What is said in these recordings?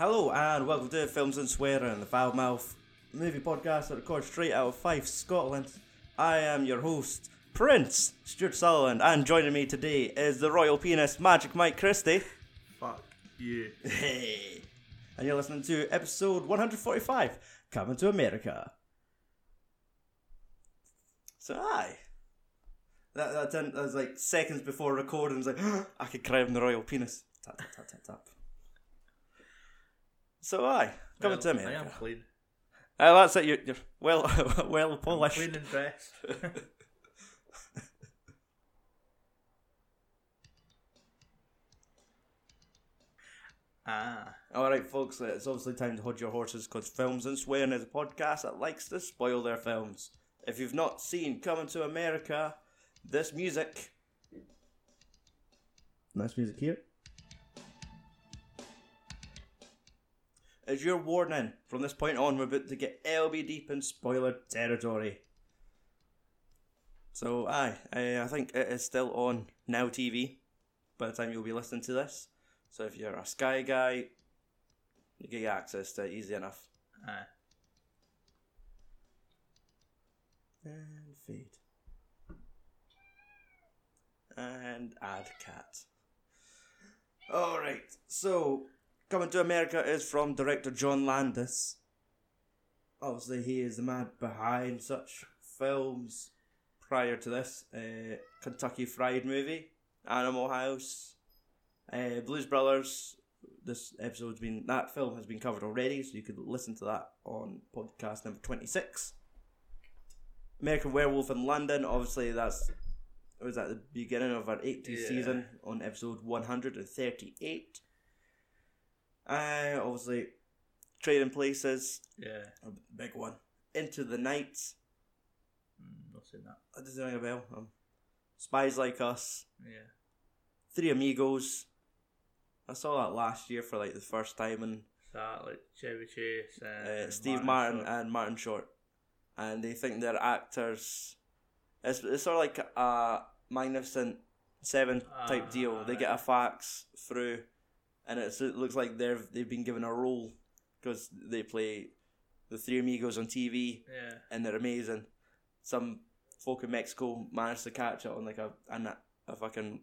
Hello and welcome to Films and Swearing, the foul mouth movie podcast that records straight out of Fife, Scotland. I am your host, Prince Stuart Sutherland, and joining me today is the Royal Penis Magic Mike Christie. Fuck you. Hey! And you're listening to episode 145, Coming to America. So, aye. That, that, didn't, that was like seconds before recording. I was like, I could cry on the Royal Penis. Tap, tap, tap, tap, tap. So, I Coming Well, to America. I am clean. Uh, that's it. You're, you're well, well polished. Clean and dressed. ah. All right, folks. It's obviously time to hold your horses because Films and Swearing is a podcast that likes to spoil their films. If you've not seen Coming to America, this music, nice music here, is your warning. From this point on, we're about to get LB deep in spoiler territory. So, aye, I, I think it is still on Now TV by the time you'll be listening to this. So, if you're a Sky guy, you get access to it easy enough. Aye. And fade. And add cat. Alright, so Coming to America is from director John Landis. Obviously, he is the man behind such films prior to this uh, Kentucky Fried Movie, Animal House, uh, Blues Brothers. This episode's been, that film has been covered already, so you could listen to that on podcast number 26. American Werewolf in London. Obviously, that's was at the beginning of our 80th Yeah. season on episode 138. Uh, obviously, Trading Places, Yeah. a big one. Into the Night. Mm, not saying that. That doesn't ring a bell. Um, Spies Like Us. Yeah. Three Amigos. I saw that last year for like the first time, and That like Chevy Chase and uh, Steve Martin, Short. and Martin Short, and they think they're actors. It's, it's sort of like a Magnificent Seven type Ah, deal. They get a fax through, and it's, it looks like they've they've been given a role because they play the Three Amigos on TV, yeah. and they're amazing. Some folk in Mexico managed to catch it on like a a, a fucking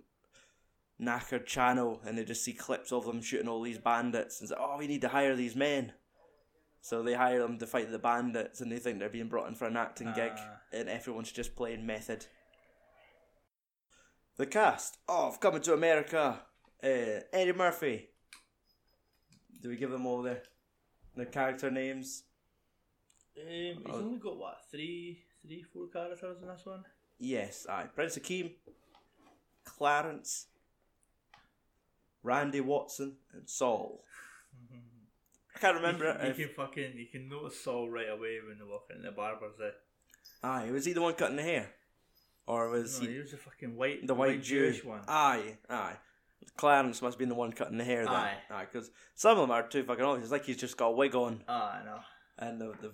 knackered channel, and they just see clips of them shooting all these bandits, and say, "Oh, we need to hire these men." So they hire them to fight the bandits, and they think they're being brought in for an acting gig, Ah. and everyone's just playing method. The cast of Coming to America: uh, Eddie Murphy. Do we give them all their their character names? Um, he's Oh. only got what three, three, four characters in this one. Yes, aye. Prince Akeem, Clarence, Randy Watson, and Saul. I can't remember You, it. you if- can fucking you can notice Saul right away when they walk in the barber's there. Aye, was he the one cutting the hair? Or was No, he he was the fucking white, the white, Jew? Jewish one. Aye, aye. Clarence must have been the one cutting the hair then. Aye. Because some of them are too fucking obvious. It's like he's just got a wig on Ah, I know. and they've, they've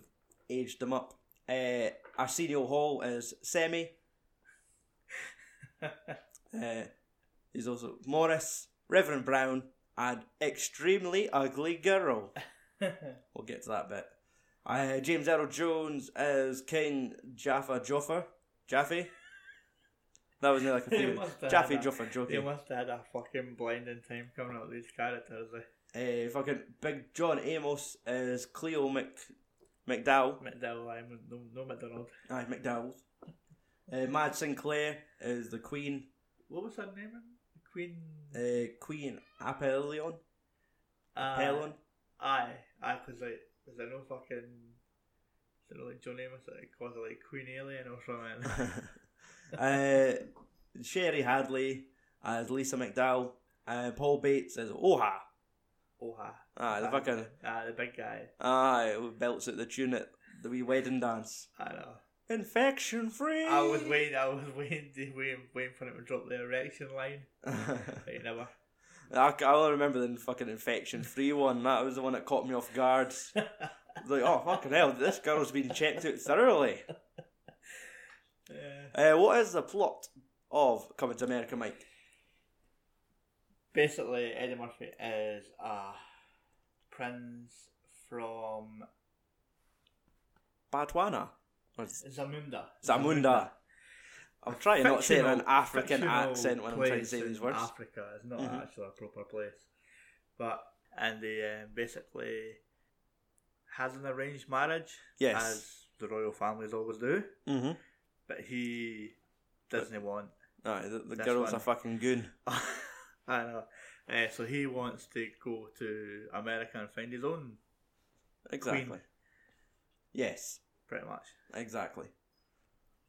aged him up. Uh, Arsenio Hall is Semmi. Uh, he's also Morris, Reverend Brown, and extremely ugly girl. We'll get to that bit. Uh, James Earl Jones is King Jaffa Joffer. Jaffe? That was like a few. Jaffe had that. They must have had a fucking blinding time coming up with these characters. Eh? Uh, fucking Big John Amos is Cleo Mc McDowell. McDowell, I'm no, no McDonald. Aye, McDowell. Uh, Madge Sinclair is the Queen. What was her name? The Queen. Uh, Queen Apollyon. Uh, Helen. Aye, aye, because like, was there no fucking. Is there no like John Amos that calls her like Queen Alien or something? uh, Shari Headley as Lisa McDowell. Uh, Paul Bates as Oha. Oha. Aye, the Aye, fucking. Ah, the big guy. Aye, who belts at the tune at the wee wedding dance. I know. Infection free. I was waiting. I was waiting, waiting, waiting for him to drop the erection line. But he never. I, I only remember the fucking infection free one. That was the one that caught me off guard. Like, oh fucking hell, this girl's been checked out thoroughly. Uh, what is the plot of Coming to America, Mike? Basically, Eddie Murphy is a prince from Botswana. Zamunda. Zamunda. I'm trying not to say an African accent when I'm trying to say these words. Africa is not Mhm. actually a proper place, but and they um, basically has an arranged marriage, Yes. as the royal families always do. Mm-hmm. But he doesn't want. Aye, the, the girl's a fucking goon. I know. Uh, so he wants to go to America and find his own, Exactly. Yes, pretty much. exactly.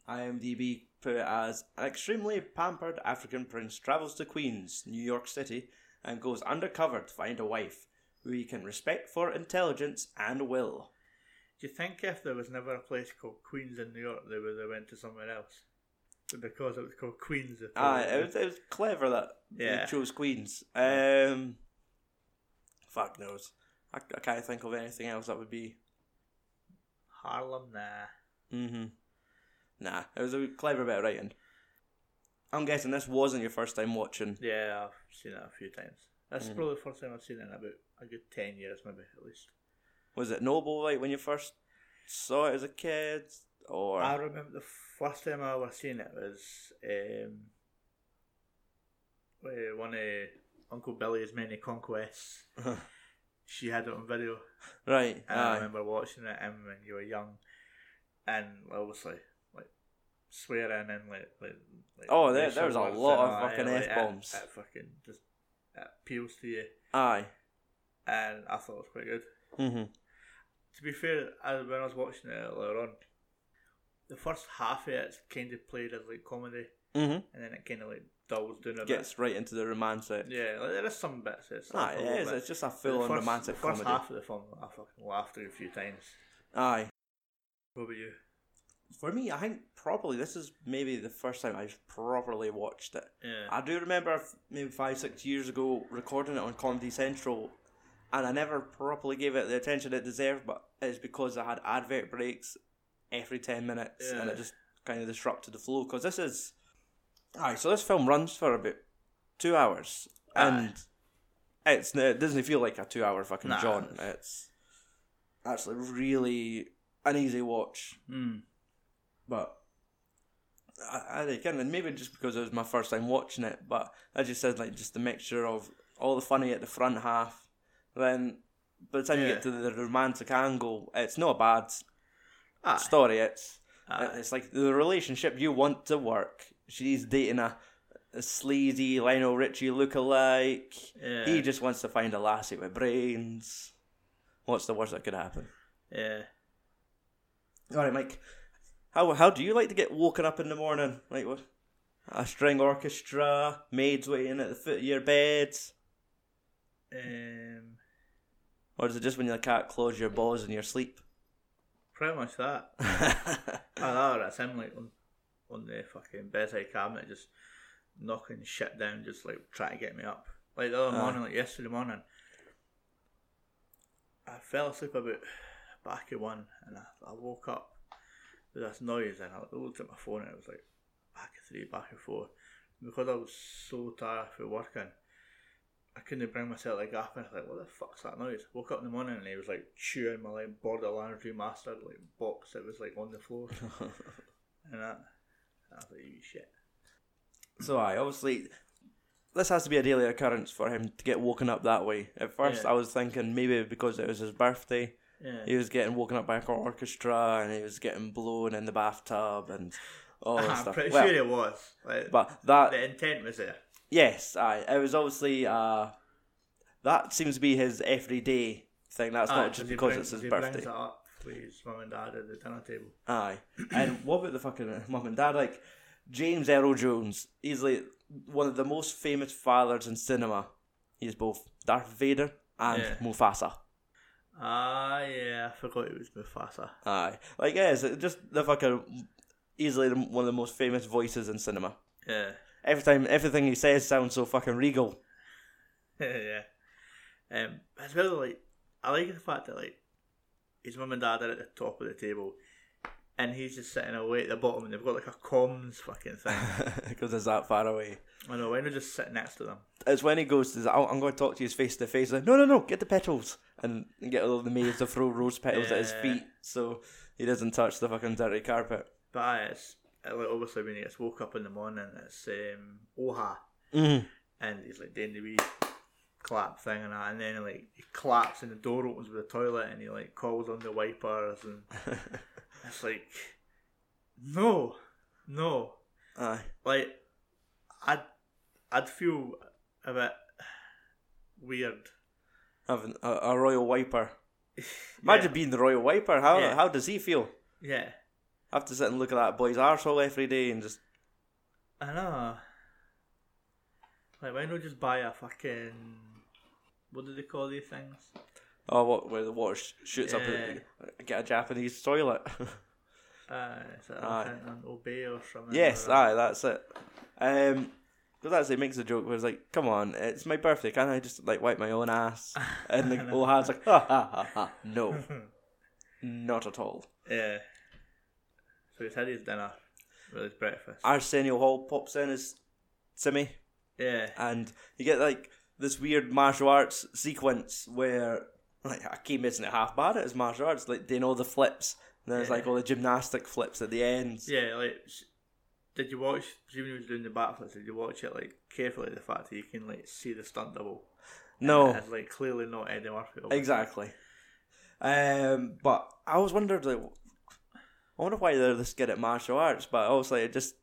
IMDb put it as an extremely pampered African prince travels to Queens, New York City, and goes undercover to find a wife who he can respect for intelligence and will. Do you think if there was never a place called Queens in New York, they would have went to somewhere else? Because it was called Queens. Aye, it was, it was clever that Yeah. they chose Queens. Um, fuck knows. I, I can't think of anything else that would be. Harlem, nah. Mm-hmm. Nah, it was a clever bit of writing. I'm guessing this wasn't your first time watching. Yeah, I've seen it a few times. That's Mhm. probably the first time I've seen it in about a good 10 years, maybe at least. Was it noble like when you first saw it as a kid, or I remember the first time I was seen it was um, with one of Uncle Billy's many conquests. She had it on video, right? and I remember watching it um, when you were young, and obviously like swearing and like like. like Oh, there- racial there was a lot of fucking like, F-bombs. It, fucking just it appeals to you, Aye. and I thought it was quite good. Mm-hmm. To be fair, I, when I was watching it earlier on, the first half of it's kind of played as like comedy, Mm-hmm. and then it kind of like doubles down a Gets right into the romance. Yeah, like, there is some bits. It's Aye, like a it is. bit. It's just a full-on romantic the first comedy. half of the film, I fucking laughed a few times. Aye. What about you? For me, I think probably this is maybe the first time I've properly watched it. Yeah. I do remember maybe five, six years ago recording it on Comedy Central, and I never properly gave it the attention it deserved. But it's because I had advert breaks every ten minutes, and it just kind of disrupted the flow. Because this is, alright, so this film runs for about two hours, and it's it doesn't feel like a two-hour fucking Nah, jaunt. it's- It's actually really an easy watch, Mm. but I, I think, and maybe just because it was my first time watching it, but as you said, like just the mixture of all the funny at the front half, then by the time you Yeah. get to the romantic angle, it's not a bad Aye. story. It's Aye. it's like the relationship you want to work. She's dating a, a sleazy Lionel Richie lookalike. Yeah. He just wants to find a lassie with brains. What's the worst that could happen? yeah. All right, Mike. How how do you like to get woken up in the morning? Like what? A string orchestra, maids waiting at the foot of your bed, Um, or is it just when you can't close your balls in your sleep? pretty much that. I know that's him like on on the fucking bedside cabinet, just knocking shit down, just like trying to get me up. Like the other Aye. morning, like yesterday morning, I fell asleep about back at one, and I, I woke up with this noise, and I looked at my phone, and it was like back at three, back at four. Because I was so tired from working, I couldn't bring myself to up, and I was like, "What the fuck's that noise?" Woke up in the morning, and he was like chewing my like Borderlands remastered like box that was like on the floor, and that. I was like, "You shit." so I obviously this has to be a daily occurrence for him to get woken up that way. At first, Yeah. I was thinking maybe because it was his birthday, Yeah. he was getting woken up by an orchestra and he was getting blown in the bathtub and all this I'm stuff. pretty Well, sure it was. Like, but that the intent was there. Yes, aye. It was obviously uh that seems to be his everyday thing. That's Aye, not just because brings- it's his he birthday. brings up with his mum and dad at the dinner table. Aye. and what about the fucking mum and dad? Like James Earl Jones, he's like one of the most famous fathers in cinema. He's both Darth Vader and Yeah. Mufasa. Ah, yeah, I forgot it was Mufasa. Aye. Like yeah, it's just the fucking easily the- one of the most famous voices in cinema. Yeah, Every time everything he says sounds so fucking regal. yeah. Um, as well, like I like the fact that like his mum and dad are at the top of the table, and he's just sitting away at the bottom, and they've got like a comms fucking thing. because it's that far away. I know. Why not just sit next to them? It's when he goes to, "Oh, I'm going to talk to you face to face. Like, no, no, no, get the petals and get all the maids to throw rose petals at his feet so he doesn't touch the fucking dirty carpet. But aye, it's uh, like obviously when he gets woke up in the morning, it's um, Oha, Mm. and he's like doing the wee clap thing and that, and then like he claps and the door opens with the toilet, and he like calls on the wipers, and it's like, no, no, Aye. like I'd I'd feel a bit weird. Having a, a royal wiper. Imagine being the royal wiper. How Yeah. how does he feel? yeah, Have to sit and look at that boy's arsehole every day and just I know. Like, why not just buy a fucking what do they call these things? oh what where the water sh- shoots up Yeah. and get a Japanese toilet. Uh, is it Aye. an obey or something? yes, or- aye, that's it. Um, because that's it makes a joke where it's like, come on, it's my birthday, can't I just like wipe my own ass? And the old hand's like, ha ha ha ha. No, not at all. yeah. So he's had his dinner with his breakfast. Arsenio Hall pops in as Semmi, yeah. and you get like this weird martial arts sequence where like Akeem isn't half bad at his martial arts, like doing all the flips. And there's like all the gymnastic flips at the ends. Yeah, like, did you watch, when he was doing the backflips, did you watch it, like, carefully, the fact that you can, like, see the stunt double? No, And like, clearly not Eddie Murphy. obviously. Exactly. Um, but I always wondered, like, I wonder why they're this good at martial arts, but obviously it just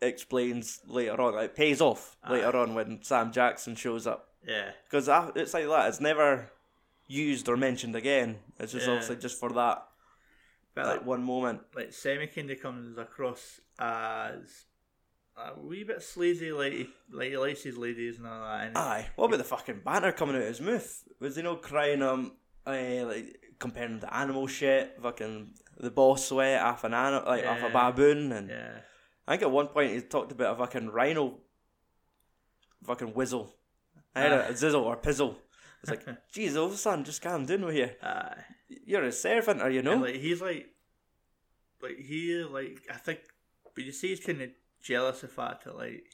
explains later on, like, pays off later on when Sam Jackson shows up. Yeah. Because it's like that, it's never used or mentioned again. It's just Yeah. obviously just for that, But, like, like, one moment. like Semmi kinda comes across as a wee bit sleazy, like, he- like he likes his ladies and all that. And Aye. What about the fucking banner coming out of his mouth? Was he no crying, um, uh, like, comparing the animal shit, fucking the boss sweat off an animal, like, off a baboon, and. yeah. I think at one point he talked about a fucking rhino, fucking whizzle. I had a, Ah. zizzle or pizzle. It's like, jeez, old son, just calm down with you. Aye. You're a servant, are you know? like he's like, like he like I think, but you see he's kind of jealous of the fact that like,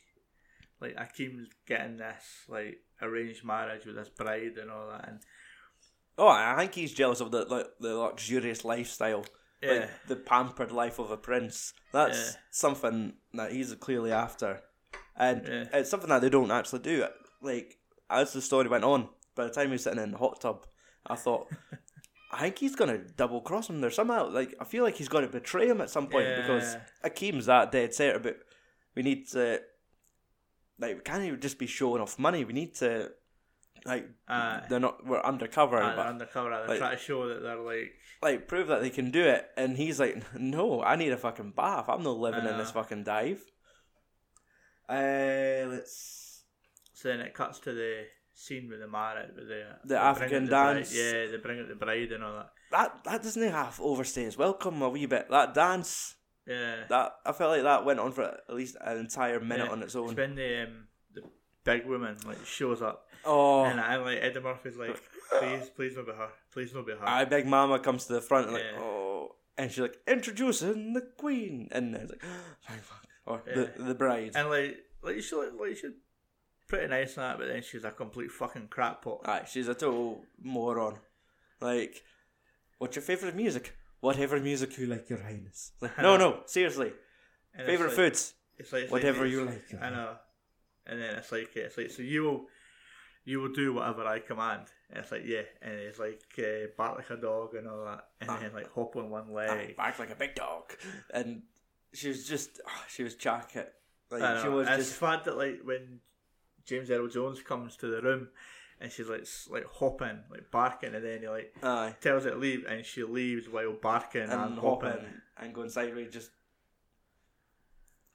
like Akeem's getting this like arranged marriage with this bride and all that, and oh, I think he's jealous of the like, the luxurious lifestyle, yeah, like the pampered life of a prince. That's Yeah. something that he's clearly after, and Yeah. it's something that they don't actually do. Like as the story went on, by the time he was sitting in the hot tub, I thought. I think he's gonna double cross him there somehow. Like I feel like he's gonna betray him at some point because. Akeem's that dead set about we need to like we can't even just be showing off money. We need to like Aye. they're not we're undercover, they're but undercover. They're like- trying to show that they're like, like prove that they can do it. And he's like, no, I need a fucking bath. I'm not living in this fucking dive. Uh, let's so then it cuts to the scene with the marriage with the they bring African out the bride- dance. yeah, they bring out the bride and all that. that that doesn't half overstay his welcome a wee bit. That dance. Yeah, That I felt like that went on for at least an entire minute Yeah. on its it's own. when the um, the big woman like shows up Oh, and I like Eddie Murphy's like, please, please don't be her, please don't be her. I Big Mama comes to the front and like, Yeah. oh, and she's like, introducing the Queen, and then it's like, thank fuck, or the the bride. And like, like she, like, like she's pretty nice and that, but then she's a complete fucking crackpot. Aye, she's a total moron. Like, what's your favorite music? Whatever music you like, Your Highness. Like, no, no, seriously. And it's favorite like- foods? It's like it's Whatever like, you it's- like, I know. And then it's like it's like so you will, you will do whatever I command. And it's like yeah, and it's like uh, bark like a dog and all that, and Ah. then like hop on one leg. bark like a big dog. And she was just, ah, she was jack it. Like, I she was And just, the fact that like when James Earl Jones comes to the room, and she's like like hopping, like barking, and then he like aye, tells her to leave, and she leaves while barking and, and hopping. hopping and going sideways, just,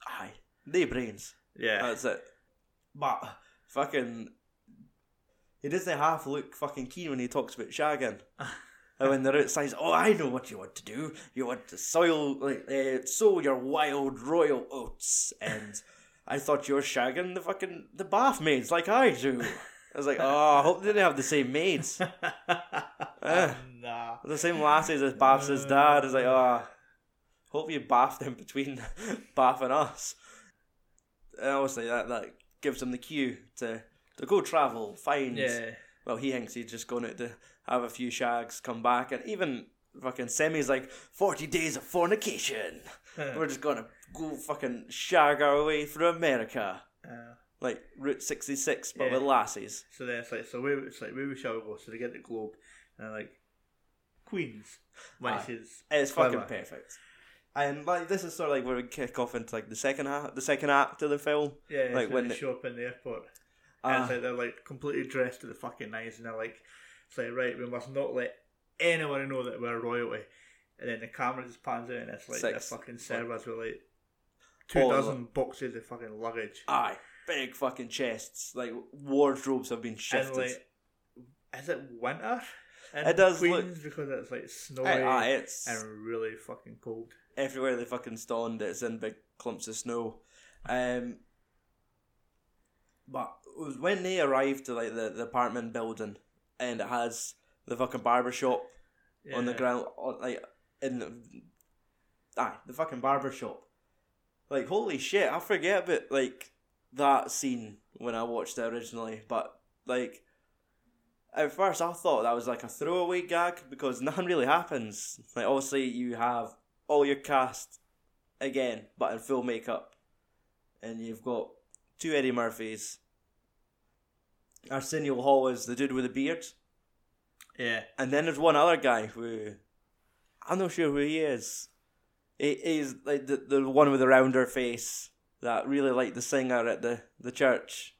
aye, they brains. Yeah, That's it. But fucking, he doesn't half look fucking keen when he talks about shagging. and when they're outside, oh, I know what you want to do. You want to soil, like, uh, sow your wild royal oats, and I thought you were shagging the fucking the bath maids like I do. I was like, oh, I hope they didn't have the same maids, Eh. nah. the same lassies as baths his dad. Is like, oh, Hope you baffed in between Bath and us. And obviously that, that gives him the cue to, to go travel, find Yeah. well, he thinks he's just going out to have a few shags, come back, and even fucking Semmi's like, 40 days of fornication. We're just gonna go fucking shag our way through America. Uh, Like Route 66, but Yeah. with lassies. so then it's like, so where it's like where we shall we go? So they get the globe, and they're like, Queens, which Aye. is It's clever. fucking perfect. And like this is sort of like where we kick off into like the second half, the second act of the film. Yeah, Like when when they show up in the airport, Uh, and it's like they're like completely dressed to the fucking nines, and they're like, it's like right, we must not let anyone know that we're royalty. And then the camera just pans out, and it's like Six. the fucking servers with like two dozen boxes of fucking luggage. aye, big fucking chests. Like wardrobes have been shifted. And like, is it winter? In It does look- Queens because it's like snowy aye, it's and really fucking cold. everywhere they fucking stand, it's in big clumps of snow. Um, but it when they arrived to like the, the apartment building, and it has the fucking barber shop on the ground, on, like in the, aye, the fucking barber shop. Like holy shit, I forget about like that scene when I watched it originally, but like. At first, I thought that was like a throwaway gag because nothing really happens. Like, obviously, you have all your cast again, but in full makeup, and you've got two Eddie Murphys. Arsenio Hall is the dude with the beard, Yeah. and then there's one other guy who I'm not sure who he is. He, he's like the the one with the rounder face that really liked the singer at the, the church.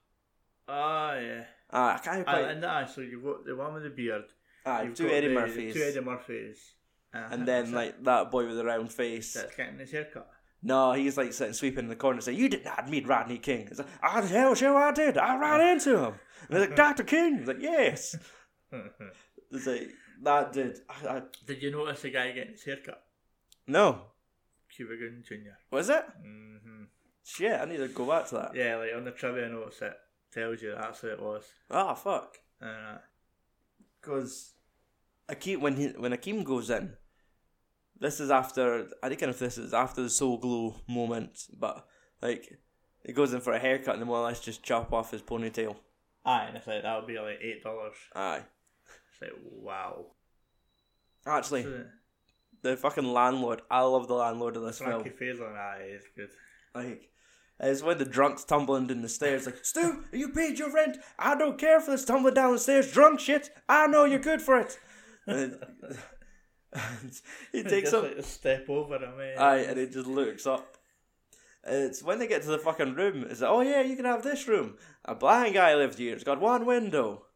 Ah, yeah. Ah, I can't Uh, quite. and that, so you've got the one with the beard. ah, you've two Eddie the- the Murphys, Two Eddie Murphys. Uh, and then like that boy with the round face. that's getting his haircut. No, he's like sitting sweeping in the corner saying, You did not meet Rodney King. It's like, I hell sure I did. I ran into him. And they're like, Dr. King? He's like, Yes. It's like that dude. I, I, Did you notice the guy getting his haircut? no. Cuba Gooding Jr. Was it? hmm Shit, I need to go back to that. Yeah, like on the trivia notes, it tells you that's who it was. Ah, fuck. Uh, Because Akeem, when he when Akeem goes in, this is after I think if this is after the Soul Glo moment, but like he goes in for a haircut and more or less just chop off his ponytail. aye, and it's like that would be like eight dollars. Aye. It's like wow. Actually, So, the fucking landlord. I love the landlord of this film. Frankie Faison, aye, is good. Like, it's when the drunk's tumbling down the stairs. Like, Stu, you paid your rent. I don't care for this tumbling down the stairs, drunk shit. I know you're good for it. And, and he takes up. like a step over him. Eh? Aye, and he just looks up. It's when they get to the fucking room. It's like, oh yeah, you can have this room. A blind guy lived here. It's got one window.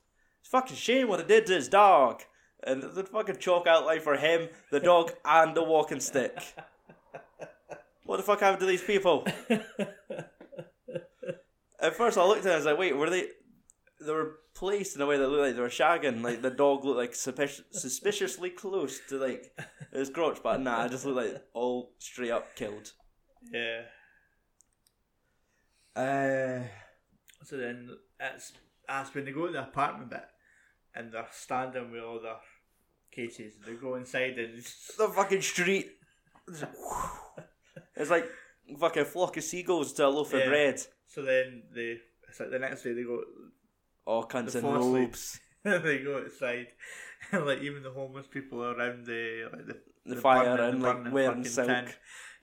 It's fucking shame what it did to his dog. And the fucking chalk outline for him, the dog, and the walking stick. What the fuck happened to these people? At first, I looked at it. I was like, "Wait, were they? They were placed in a way that looked like they were shagging. Like the dog looked like suspicious, suspiciously close to like his crotch, but nah, it just looked like all straight up killed." yeah. Uh, So then it's as when they go to the apartment bit and they're standing with all their cases, they go inside and the fucking street. It's like fucking flock of seagulls to a loaf Yeah. of bread. so then they it's like the next day they go All kinds The in fall robes. they go outside and like even the homeless people around the like the, The, the fire burning- and the like wearing fucking silk. tin.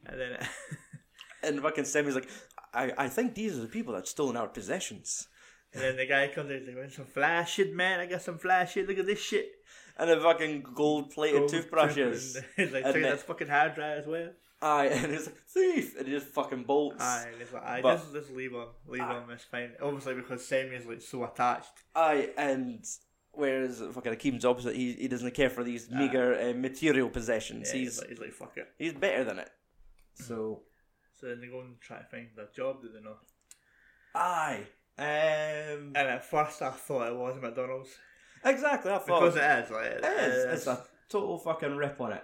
and then And fucking Semmi's like, I, I think these are the people that stolen our possessions. and then the guy comes out he's like "Want some shit, man I got some flash shit. look at this shit And the fucking gold plated toothbrushes. he's like And check this fucking hair dryer as well Aye, and it's like, thief! And he just fucking bolts. Aye, and it's like, aye, But- just, just leave him, leave Aye. him, it's fine. Obviously, because Semmi's like so attached. Aye, and whereas fucking Akeem's opposite, he, he doesn't care for these meager uh, material possessions. Yeah, he's, he's like, he's like, fuck it. he's better than it. So So then they go and try to find their job, do they know? aye, um, And at first, I thought it was McDonald's exactly. I thought because it is. Like, it, it is. is. It's a total fucking rip on it.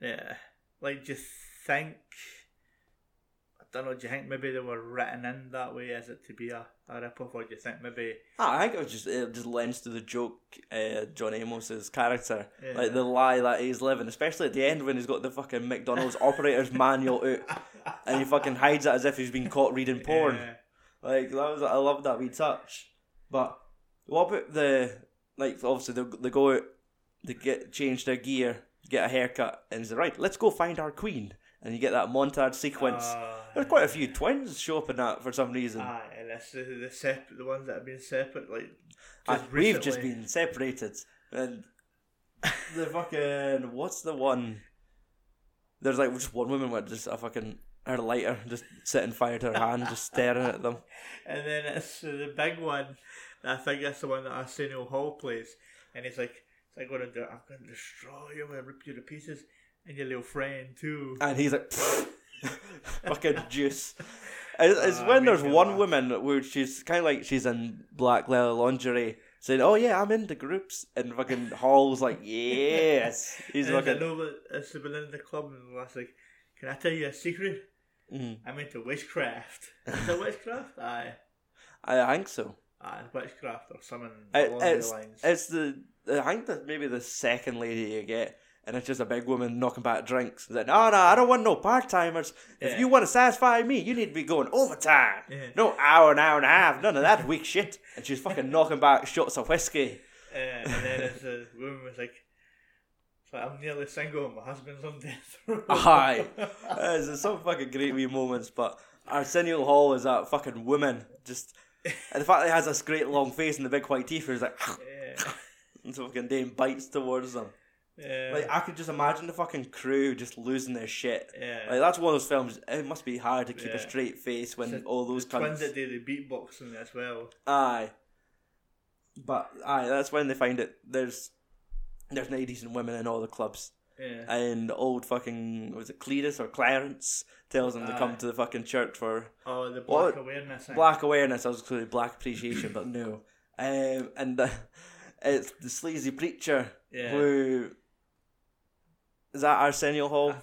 yeah. Like, just think. I don't know. Do you think maybe they were written in that way? Is it to be a, a rip off, or do you think maybe? Ah, I think it was just it just lends to the joke. Uh, John Amos's character, Yeah. like the lie that he's living, especially at the end when he's got the fucking McDonald's operator's manual out, and he fucking hides it as if he's been caught reading porn. Yeah. Like that was I love that wee touch. But what about the like obviously they they go out, they get change their gear, get a haircut, and say right, let's go find our queen, and you get that montage sequence. Uh, There's quite a few twins show up in that for some reason. Aye, and it's the the, the ones that have been separate, like Ah, just we've just been separated, and the fucking what's the one? There's like just one woman with just a fucking her lighter just sitting fire to her hand, just staring at them. And then it's the big one. I think that's the one that Arsenio Hall plays, and he's like, "It's like going to do. I'm going to destroy you. I'm going to rip you to pieces, and your little friend too." and he's like fucking juice. It's, Ah, when there's one laugh. woman where she's kind of like she's in black leather lingerie, saying, "Oh yeah, I'm into groups," and fucking Hall's like, "Yes." He's and I know that it's been in the club, and was like, "Can I tell you a secret? Mhm. I'm into witchcraft. Is it witchcraft? Aye, I think so. aye, witchcraft or something It, along it's the lines." it's the I think that maybe the second lady you get, and it's just a big woman knocking back drinks. Like, no, no, I don't want no part timers. If you want to satisfy me, you need to be going overtime. Yeah. No hour, an hour and a half. None of that weak shit. And she's fucking knocking back shots of whiskey. Uh, and then as the woman was like, I'm nearly single, and my husband's on death row." Aye. There's some fucking great wee moments, but Arsenio Hall is that fucking woman. Just and the fact that he has this great long face and the big white teeth, he's like, yeah. and so fucking Dane bites towards them. Yeah. Like I could just imagine the fucking crew just losing their shit. yeah. Like that's one of those films. It must be hard to keep a straight face when So all those the twins that do the beatboxing as well. Aye. But aye, that's when they find it. There's there's no decent women in all the clubs, Yeah. and old fucking was it Cletus or Clarence tells them to come to the fucking church for oh, the What? black awareness. thing. black awareness. I was going to black appreciation, but no. Um, and uh, it's the sleazy preacher Yeah. who is that Arsenio Hall.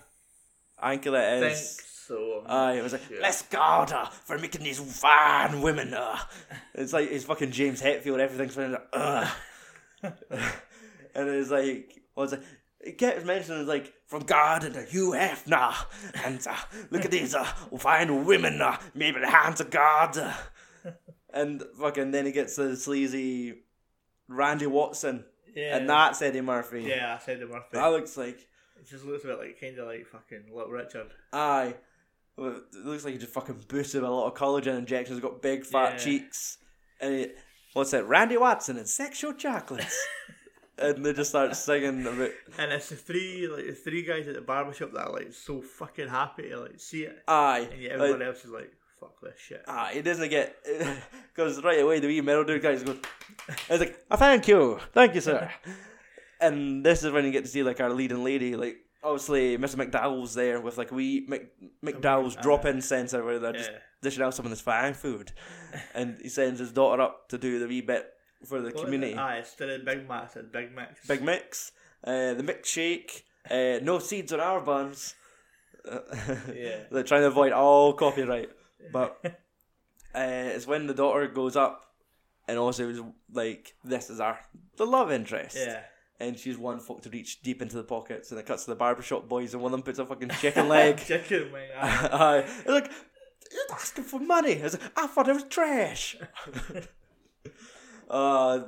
I think it think is. so. Aye, it was like, sure. let's God uh, for making these fine women. Uh. It's like it's fucking James Hetfield. Everything's like, ugh. and it's like, what's it? It gets mentioned as like from God and you have now, and uh, look at these uh, fine women, uh, maybe the hands of God, uh. and fucking then he gets the sleazy Randy Watson, yeah. and that's Eddie Murphy. Yeah, said the Murphy. that looks like It just looks a bit like kind of like fucking Little Richard. Aye. Well, it looks like he just fucking boosted a lot of collagen injections. He's Got big fat Yeah. cheeks. And he, what's that? Randy Watson and sexual chocolates. and they just start singing about. And it's the three like the three guys at the barbershop that are like so fucking happy to like see it, Aye. and yet like, everyone else is like, "Fuck this shit." aye, he doesn't get. Because right away, the wee middle dude guys goes. It's like, oh, thank you. Thank you, sir. and this is when you get to see like our leading lady. Like, obviously, Mr. McDowell's there with like we Mc, McDowell's aye. drop in centre where they're just Yeah. dishing out some of this fine food. and he sends his daughter up to do the wee bit for the What community. it? Aye, instead of Big Mac, it's Big Mix. Big mix, uh, the mix shake, uh, no seeds on our buns. Yeah. They're trying to avoid all copyright. But uh, it's when the daughter goes up and also was like, this is our the love interest. Yeah. And she's one folk to reach deep into the pockets and it cuts to the barbershop boys and one of them puts a fucking chicken leg. Chicken wing. aye. It's like, you're asking for money. It's like, I thought it was trash. uh,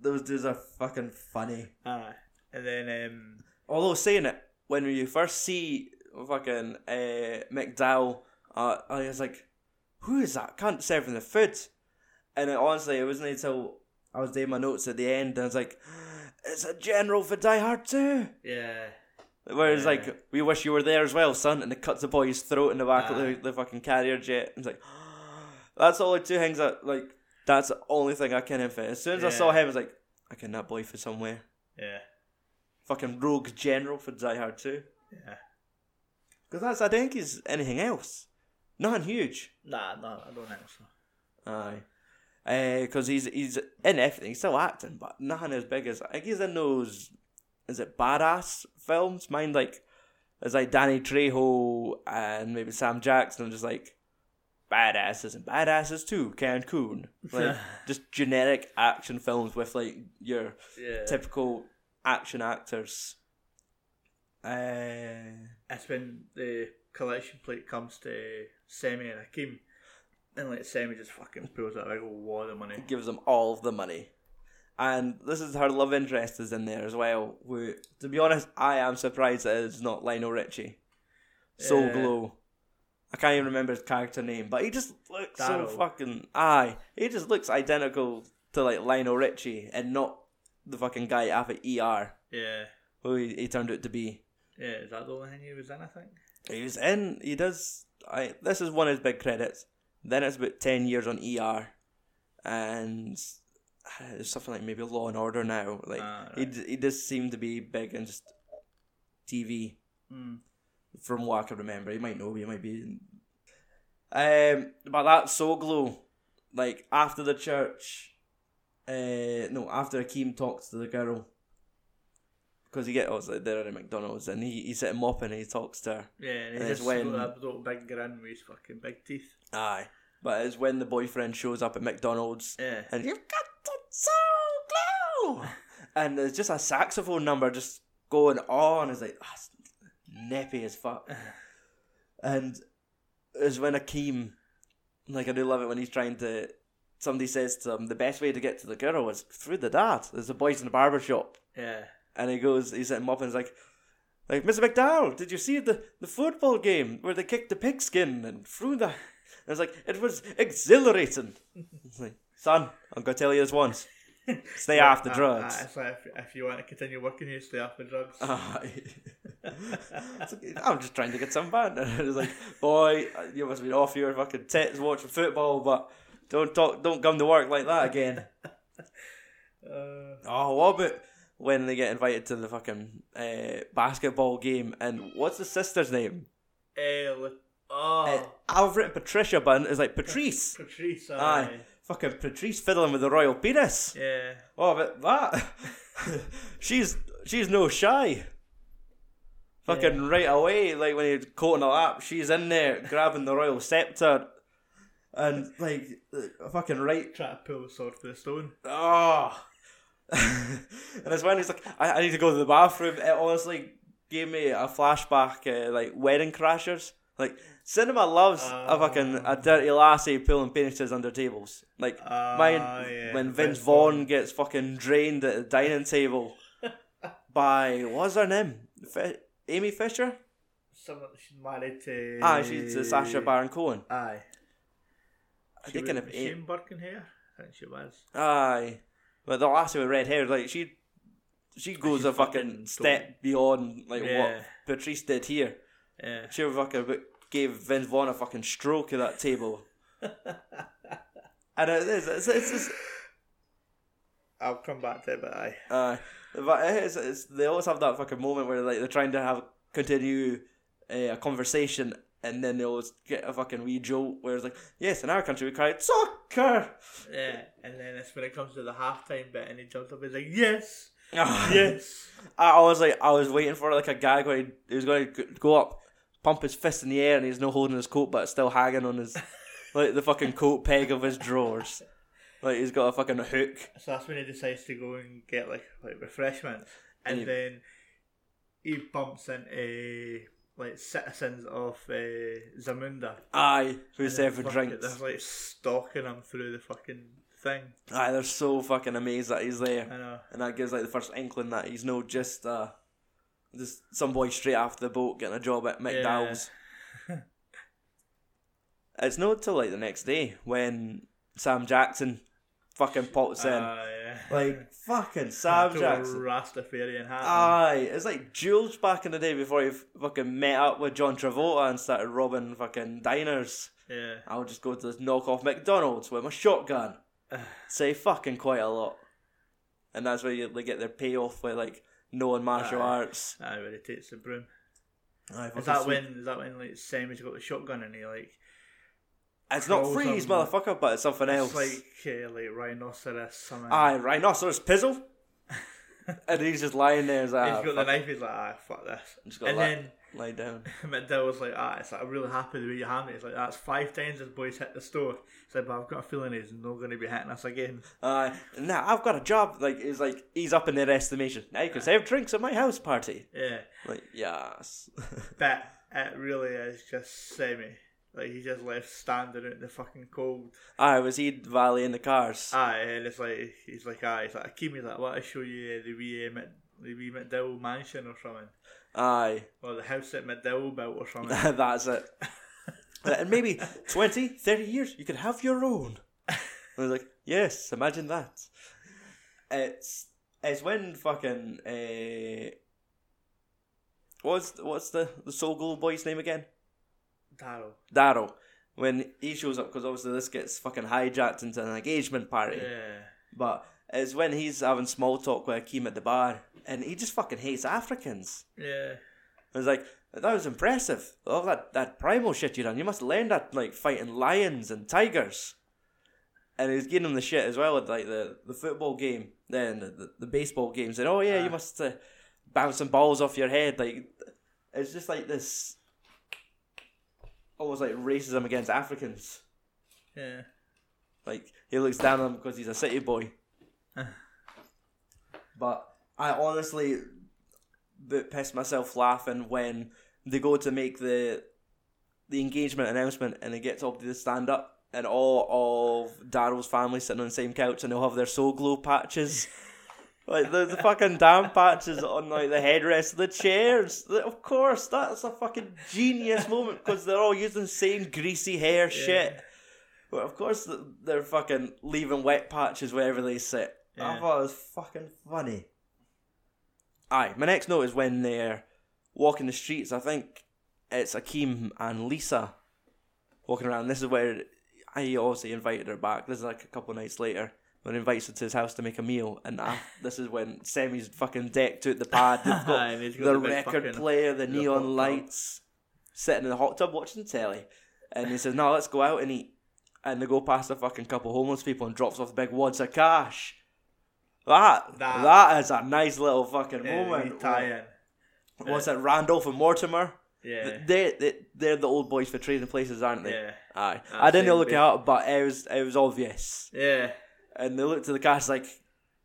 those dudes are fucking funny. Aye. And then um, Although saying it, when you first see fucking uh, McDowell, uh, I was like, who is that cunt serving the food? And it, honestly, it wasn't until I was doing my notes at the end, and I was like, it's a general for Die Hard 2. yeah. Whereas, Yeah. like, we wish you were there as well, son. And it cuts the boy's throat in the back of the, the fucking carrier jet. It's like, that's the only two things that, like, that's the only thing I can infant. As soon as I saw him, I was like, I can that boy for somewhere. Yeah. Fucking rogue general for Die Hard 2. Yeah. Because that's, I think, is anything else. Nothing huge. Nah, no, I don't think so. Aye. Because he's he's in everything. He's still acting, but nothing as big as. I think he's in those. Is it badass films? Mind like. It's like Danny Trejo and maybe Sam Jackson, just like badasses and badasses too, Cancun. Like just generic action films with like your yeah. typical action actors. Uh, It's when the collection plate comes to Semmi and Akeem, and like Semmi just fucking pulls out a big old wad of money. gives them all of the money. And this is her love interest is in there as well. Who, to be honest, I am surprised that it's not Lionel Richie. Soul Yeah. Glo. I can't even remember his character name, but he just looks Daryl. so fucking aye. He just looks identical to like Lionel Richie and not the fucking guy off at ER Yeah, who he, he turned out to be. yeah. Is that the only thing he was in? I think. He was in. He does. I. This is one of his big credits. Then it's about ten years on ER, and it's something like maybe Law and Order now. Like Ah, he right. d- he does seem to be big in just TV. Mm. From what I can remember, he might know. He might be. Um, but that so glow, like after the church, uh, no, after Akeem talks to the girl. Because he get oh, it's like they're at McDonald's and he he's sitting mopping and he talks to her. Yeah, and And he just when- got that little big grin with his fucking big teeth. Aye. But it's when the boyfriend shows up at McDonald's Yeah. and you've got the Soul Glo and there's just a saxophone number just going on. It's like it's nippy as fuck. and it's when Akeem like I do love it when he's trying to somebody says to him the best way to get to the girl is through the dad. There's the boys in the barber shop. Yeah. And he goes he's and he's like like, Mr. McDowell, did you see the, the football game where they kicked the pigskin and threw the I was like, it was exhilarating. Like, son, I'm gonna tell you this once. Stay off the Uh, drugs. uh, like if, if you want to continue working here, stay off the drugs. Like, I'm just trying to get some fun. And it was like, boy, you must be off your fucking tits watching football, but don't talk, don't come to work like that again. Uh, Oh, what about when they get invited to the fucking uh, basketball game? And what's the sister's name? eh, oh, Uh, I've written Patricia, but it's like Patrice. Patrice. Aye. Aye. Fucking Patrice fiddling with the royal penis. Yeah. Oh, but that she's she's no shy. Fucking right away, like when he's coating a lap, she's in there grabbing the royal scepter, and like uh, fucking right. Try to pull the sword for the stone. Oh, and it's when he's like, I, I need to go to the bathroom. It honestly gave me a flashback, uh, like wedding crashers. Like cinema loves a fucking a dirty lassie pulling penises under tables. Like Ah, mine yeah. when Vince Vaughn Vaughn. gets fucking drained at the dining table by what's her name? Fi- Amy Fisher? Someone she's married to. Ah, she's uh, Sacha Baron Cohen. Aye. I She think was, of was A- she in Birkenhair? I think she was. Aye, but the lassie with red hair, like she, she goes She's a fucking fucking step beyond like Yeah. what Patrice did here. Yeah. She fucking gave Vince Vaughn a fucking stroke at that table. and it is, it's, it's, it's, I'll come back to it, but aye. Uh, but it's, it's, they always have that fucking moment where like they're trying to have continue uh, a conversation and then they always get a fucking wee jolt where it's like, yes, in our country we cry it soccer. Yeah. And then it's when it comes to the halftime bit and he jumps up and he's like, yes, yes. I was like, I was waiting for like a gag where he, he was going to go up, pump his fist in the air, and he's not holding his coat, but it's still hanging on his like the fucking coat peg of his drawers. Like he's got a fucking hook. So that's when he decides to go and get like like refreshments, and And he- then he bumps into like citizens of uh, Zamunda. Aye, who's there for drinks. They're like stalking him through the fucking thing. Aye, they're so fucking amazed that he's there. I know. and that gives like the first inkling that he's no just uh just some boy straight after the boat getting a job at McDowell's. it's not till like the next day when Sam Jackson fucking pops in. Ah, yeah. like fucking Sam Jackson. Rastafarian hat. Aye, it's like Jules back in the day before he fucking met up with John Travolta and started robbing fucking diners. yeah. I'll just go to this knockoff McDonald's with my shotgun. Say fucking quite a lot. And that's where you they get their payoff with like knowing martial Aye. arts. Aye, where he takes the broom. Aye, Is that sweet. when? Is that when like Sammy's got the shotgun and he like? It's not freeze, motherfucker, but it's something else. It's like uh, like rhinoceros something. Aye, rhinoceros pizzle. and he's just lying there. He's like, he's ah, got the knife. He's like, ah, fuck this. And lie, then lie down. McDowell was like, ah, it's like, I'm really happy the way you handled it. He's like, that's five times this boy's hit the store. He said, but I've got a feeling he's not going to be hitting us again. Uh, now I've got a job. Like, it's like he's up in their estimation. Now you can serve drinks at my house party. Yeah. Like, yes. But it really is just semi. Like, he just left standing out in the fucking cold. Aye, was he valleying the cars? Aye, and it's like, he's like, aye, he's like, he's like, I want to show you the wee, uh, the wee McDowell mansion or something. Aye, Or the house that McDowell built or something. that's it. Uh, and maybe 20, 30 years, you could have your own. I was like, yes, imagine that. It's it's when fucking uh, what's what's the the Soul Glo boy's name again? Daryl. When he shows up, because obviously this gets fucking hijacked into an engagement party. Yeah. But it's when he's having small talk with Akeem at the bar, and he just fucking hates Africans. Yeah. I was like, that was impressive. All that, that primal shit you done. You must learned that, like, fighting lions and tigers. And he was giving him the shit as well with, like, the, the football game, then the, the, the baseball games. And, oh, yeah, you Ah. must uh, bounce some balls off your head. Like, it's just like this, Oh, almost like racism against Africans. Yeah. Like, he looks down on him because he's a city boy. but I honestly bit pissed myself laughing when they go to make the the engagement announcement and it gets up to the stand up and all of Daryl's family sitting on the same couch and they'll have their Soul Glo patches. Like the, the fucking damn patches on like the headrest of the chairs. Of course, that's a fucking genius moment because they're all using the same greasy hair shit. But of course, they're fucking leaving wet patches wherever they sit. I thought it was fucking funny. Aye, my next note is when they're walking the streets. I think it's Akeem and Lisa walking around. This is where I obviously invited her back. This is like a couple of nights later when he invites her to his house to make a meal. And I, this is when Semmi's fucking decked out the pad. They've got and he's got the the record player, the neon tub. lights, sitting in the hot tub watching telly. And he says, "No, let's go out and eat." And they go past a fucking couple homeless people and drops off big wads of cash. That that, That- is a nice little fucking Yeah, moment. tie in. What's it, Randolph and Mortimer? Yeah. They, they they're the old boys for trading places, aren't they? Yeah. Aye. I didn't look it up, but it was it was obvious. Yeah. And they looked to the cast like,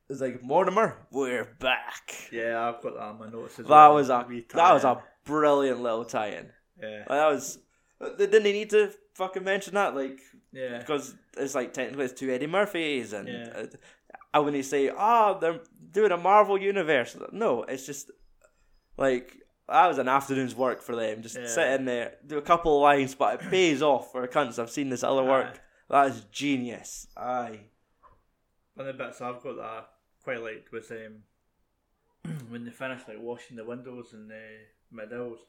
it's like Mortimer, we're back. Yeah, I've got that on my notes as That well. was a that was a brilliant little tie-in. Yeah. Like, that was. They didn't they need to fucking mention that, like, Yeah. because it's like technically it's two Eddie Murphys, and Yeah. uh, I wouldn't say, oh, they're doing a Marvel universe. No, it's just like that was an afternoon's work for them. Just Yeah. sit in there, do a couple of lines, but it pays off for cunts. I've seen this other work. Aye. That is genius. Aye. One of the bits I've got that I quite liked was um, when they finish like washing the windows and the middells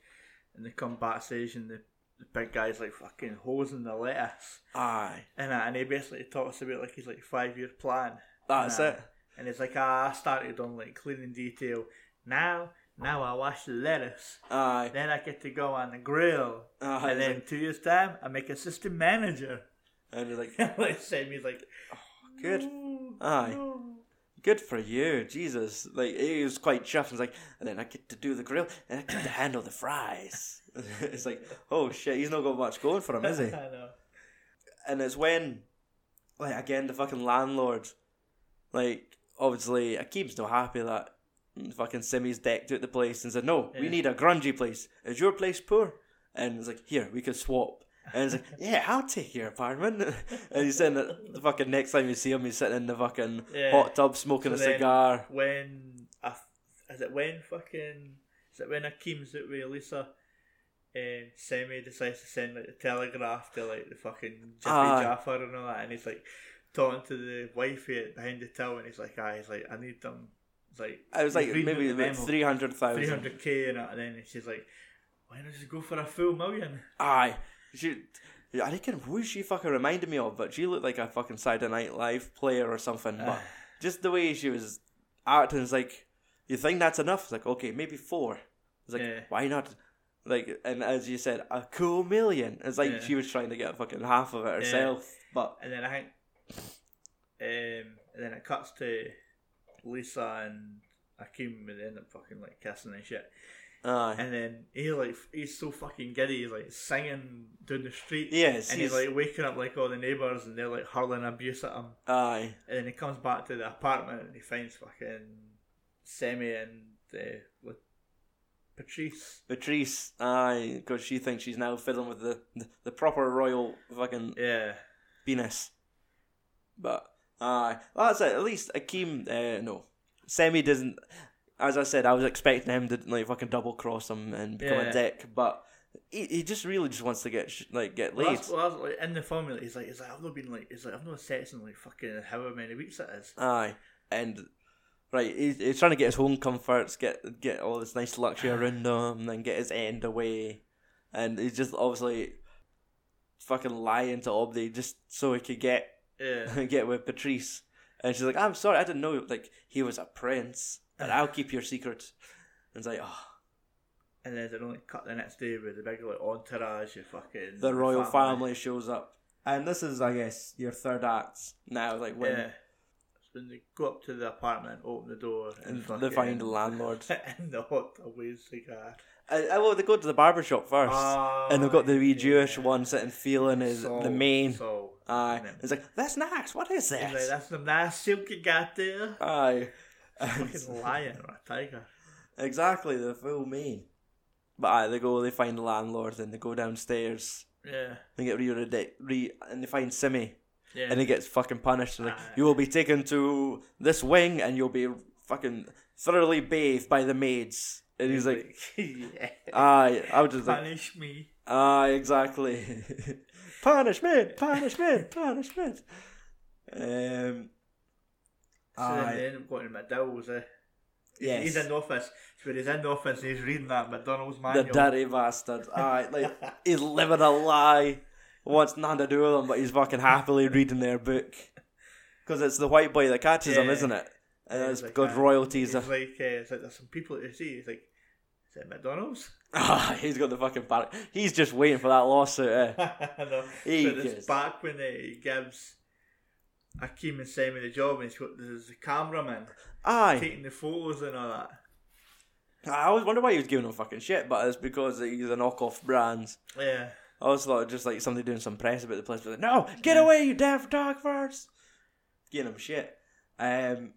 and they come backstage and the, the big guy's like fucking hosing the lettuce Aye. and, and he basically talks about like his like five year plan. That's Nah. it. And it's like ah, I started on like cleaning detail. Now now I wash the lettuce. Aye. Then I get to go on the grill. Aye. and then two years time I make assistant manager. and you're like, like Semmi's like good. "No, Aye. no." Good for you, Jesus! Like he was quite chuffed. He's like, and then I get to do the grill, and I get to handle the fries. it's like, oh shit, he's not got much going for him, is he? I know. and it's when, like, again, the fucking landlord, like, obviously, Akeem's not happy that fucking Semmi's decked out the place and said, no, we need a grungy place. Is your place poor? And it's like, here, we could swap. And he's like, yeah, I'll take your apartment. and he's saying that the fucking next time you see him, he's sitting in the fucking Yeah. hot tub smoking So a cigar. when I, is it when fucking is it when Akeem's out with Lisa and Semmi decides to send like the telegraph to like the fucking Jaffe Aye. Joffer and all that and he's like talking to the wifey at- behind the till and he's like ah he's like I need them it's like It was like maybe out the like memo. 300,000. 300k and, and then she's like why not just go for a full million Aye. She, I reckon who she fucking reminded me of, but she looked like a fucking Saturday Night Live player or something. But just the way she was acting, is like, you think that's enough? It's like, okay, maybe four. It's like, Yeah. why not? Like, and as you said, a cool million. It's like Yeah. she was trying to get fucking half of it herself. But and then I think um and then it cuts to Lisa and Akeem, and they end up fucking like kissing and shit. Aye. And then he like he's so fucking giddy, he's like singing down the street. Yes, And he's, he's- like waking up like all the neighbours and they're like hurling abuse at him. Aye. And then he comes back to the apartment and he finds fucking Semmi and uh, with Patrice. Patrice, aye, because she thinks she's now fiddling with the, the, the proper royal fucking Yeah. penis. But, aye, well, that's it. At least Akeem, uh, no. Semmi doesn't, as I said, I was expecting him to, like, fucking double cross him and become Yeah. a dick, but he, he just really just wants to get, sh- like, get Well, laid. that's, well, that's, like, in the formula, he's like, he's like, I've not been like, he's like, I've not sex in like fucking however many weeks it is. Aye, and right, he's, he's trying to get his home comforts, get get all this nice luxury around him, and then get his end away, and he's just obviously fucking lying to Obdi just so he could get Yeah. get with Patrice, and she's like, "I'm sorry, I didn't know like he was a prince, but I'll keep your secret." And it's like, oh, And then they only cut the next day with the big like entourage, you fucking the royal family shows up, and this is, I guess, your third act now, like when Yeah. So when they go up to the apartment, open the door, and and, they find the landlord. in the hot away cigar. I, I, uh, well, they go to the barber shop first. Ah, and they've got the wee Jewish one sitting feeling his the Saul- mane. Saul. Aye, And it's like that's nice. What is He's like, that? that's the nice silk you got there. Aye, And- Fucking lion or a tiger. exactly the full mane. But aye, they go. They find the landlord, and they go downstairs. Yeah. They get re, re, re and they find Semmi, Yeah. and he gets fucking punished. Like, Aye. you will be taken to this wing, and you'll be fucking thoroughly bathed by the maids. And he's like, yeah. aye. I was just like, Punish me. aye, exactly. punishment, punishment, punishment. Um. So then Aye. they end up going to McDowell's. Eh? Yes. He's in the office. So he's in the office, he's reading that McDonald's manual. The dirty bastard. Aye, like he's living a lie. Wants nothing to do with them, but he's fucking happily reading their book. Because it's the white boy that catches him, isn't it? And Yeah, it's like, got royalties. He's like, uh, it's like there's some people to see. He's like, is it McDonald's? Ah, he's got the fucking bar. He's just waiting for that lawsuit. Eh? Know. He but it's back when uh, he gives Akeem and Simon the job, and he's got there's a cameraman Aye, taking the photos and all that. I always wonder why he was giving him fucking shit, but it's because he's a knockoff brand. Yeah. I always thought just like somebody doing some press about the place, but like, no, get away, you damn photographers! Giving him shit. Um,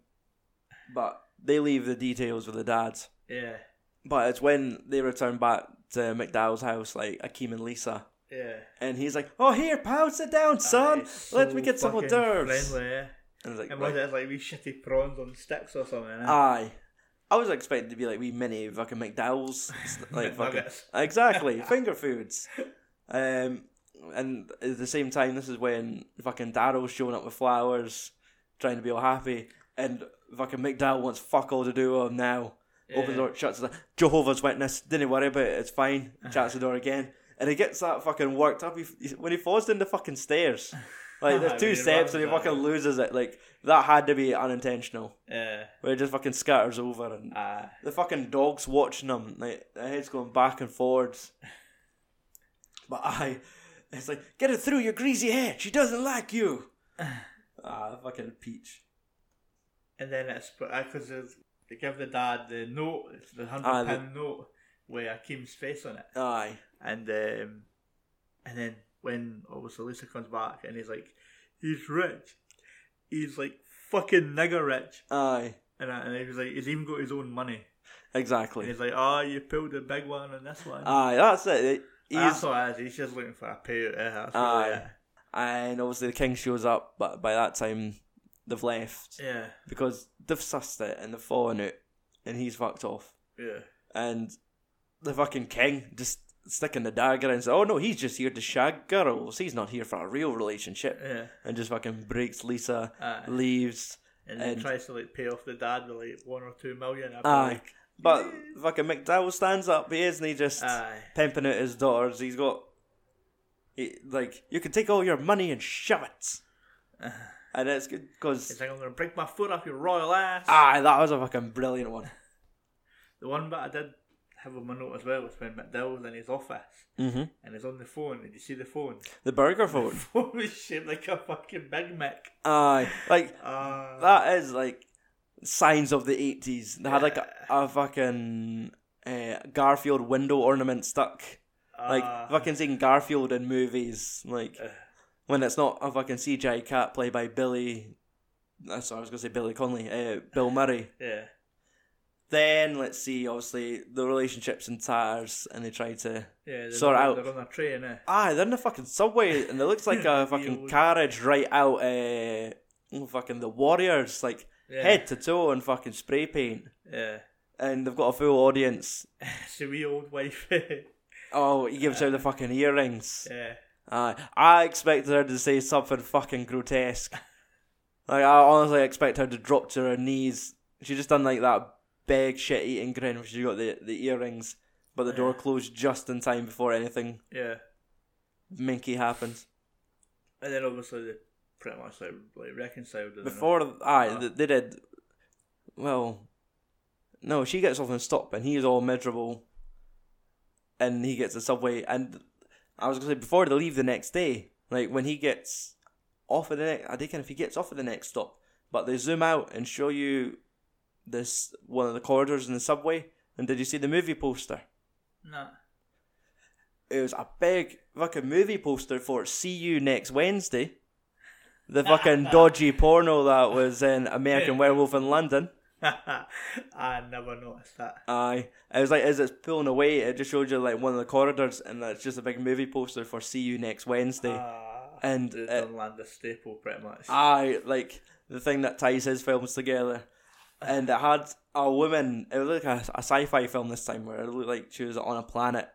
but they leave the details with the dads. Yeah. But it's when they return back to McDowell's house, like Akeem and Lisa, Yeah. and he's like, "Oh, here, pal, sit down, son. Let me get some hors d'oeuvres." Friendly, yeah. And it's like, And right. was it like wee shitty prawns on sticks or something? Eh? "Aye." I was expecting to be like wee mini fucking McDowell's, like fucking exactly finger foods. Um, and at the same time, this is when fucking Daryl's showing up with flowers, trying to be all happy, and fucking McDowell wants fuck all to do with him now. Opens the Yeah. door, shuts the door. Jehovah's Witness. Didn't worry about it. It's fine. Shuts the door again, and he gets that fucking worked up. He, he- when he falls down the fucking stairs, like there's two steps, and he fucking loses it. Like that had to be unintentional. Yeah. Where he just fucking scatters over, and Ah. the fucking dog's watching him. Like the head's going back and forwards. But I, it's like get it through your greasy head. She doesn't like you. ah, fucking peach. And then it's because they give the dad the note, the hundred pound note with Akeem's face on it, Aye, and um, and then when obviously Lisa comes back and he's like, he's rich, he's like fucking nigger rich, aye, and I- and he was like, he's even got his own money, exactly. and he's like, oh, you pulled the big one and this one. Aye, that's it. That's He's, what it is. He's just looking for a payout. Eh? That's Aye. really and obviously the king shows up, but by that time they've left Yeah, because they've sussed it and they've fallen out, and he's fucked off. yeah, And the fucking king just sticking the dagger and says, "Oh no, he's just here to shag girls. He's not here for a real relationship." yeah. And just fucking breaks Lisa, Aye. leaves. And then And- tries to like pay off the dad with like one or two million. Aye. like, But fucking McDowell stands up. He isn't he just aye. pimping out his daughters. He's got, he, like, you can take all your money and shove it. And it's good because He's like, I'm gonna break my foot off your royal ass. ah, that was a fucking brilliant one. The one bit I did have on my note as well was when McDowell's in his office Mm-hmm. and he's on the phone. Did you see the phone? The burger phone. The phone. was shaped like a fucking Big Mac. Aye, like Uh, that is like signs of the eighties. They had like a, a fucking uh, Garfield window ornament stuck. Like Ah, fucking seeing Garfield in movies, like uh, when it's not a fucking CGI cat played by Billy. That's what I was gonna say, Billy Connolly, uh, Bill Murray. yeah. Then let's see, obviously the relationships in tatters, and they try to Yeah, Sort on, out. they're on a train, eh? ah, they're in the fucking subway, and it looks like a fucking carriage right out. Uh, fucking the Warriors, like Yeah. head to toe in fucking spray paint, Yeah. and they've got a full audience. It's a wee old wife. Oh, he gives her the fucking earrings. yeah. Uh, I expected her to say something fucking grotesque. Like I honestly expect her to drop to her knees. She just done like that big shit eating grin when she got the, the earrings, but the door closed just in time before anything Yeah. minky happens. And then obviously they pretty much like, like reconciled. Before aye, Uh. they, they did. Well, no, she gets off and stop, and he is all miserable. And he gets the subway, and I was gonna say before they leave the next day, like when he gets off of the next, I think if he gets off of the next stop, but they zoom out and show you this one of the corridors in the subway. And did you see the movie poster? Nah. It was a big fucking movie poster for "See You Next Wednesday." The fucking dodgy porno that was in American Werewolf in London. I never noticed that. Aye, it was like as it's pulling away, it just showed you like one of the corridors, and that's just a big movie poster for "See You Next Wednesday." Ah, And, the uh, John Landis staple, pretty much. Aye, like the thing that ties his films together. And it had a woman. It was like a, a sci-fi film this time, where it looked like she was on a planet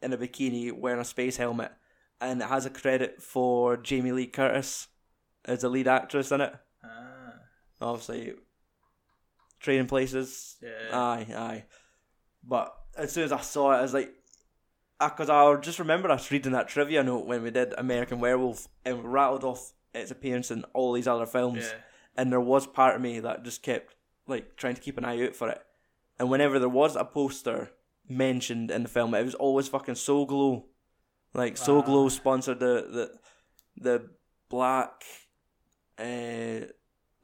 in a bikini wearing a space helmet, and it has a credit for Jamie Lee Curtis as the lead actress in it. ah, Obviously, Trading Places. yeah. Aye, aye. But as soon as I saw it, I was like, because I just remember us reading that trivia note when we did American Werewolf, and rattled off its appearance in all these other films yeah. and there was part of me that just kept like trying to keep an eye out for it. And whenever there was a poster mentioned in the film, it was always fucking Soul Glo. Like Soul Ah. Glow sponsored the the the Black uh,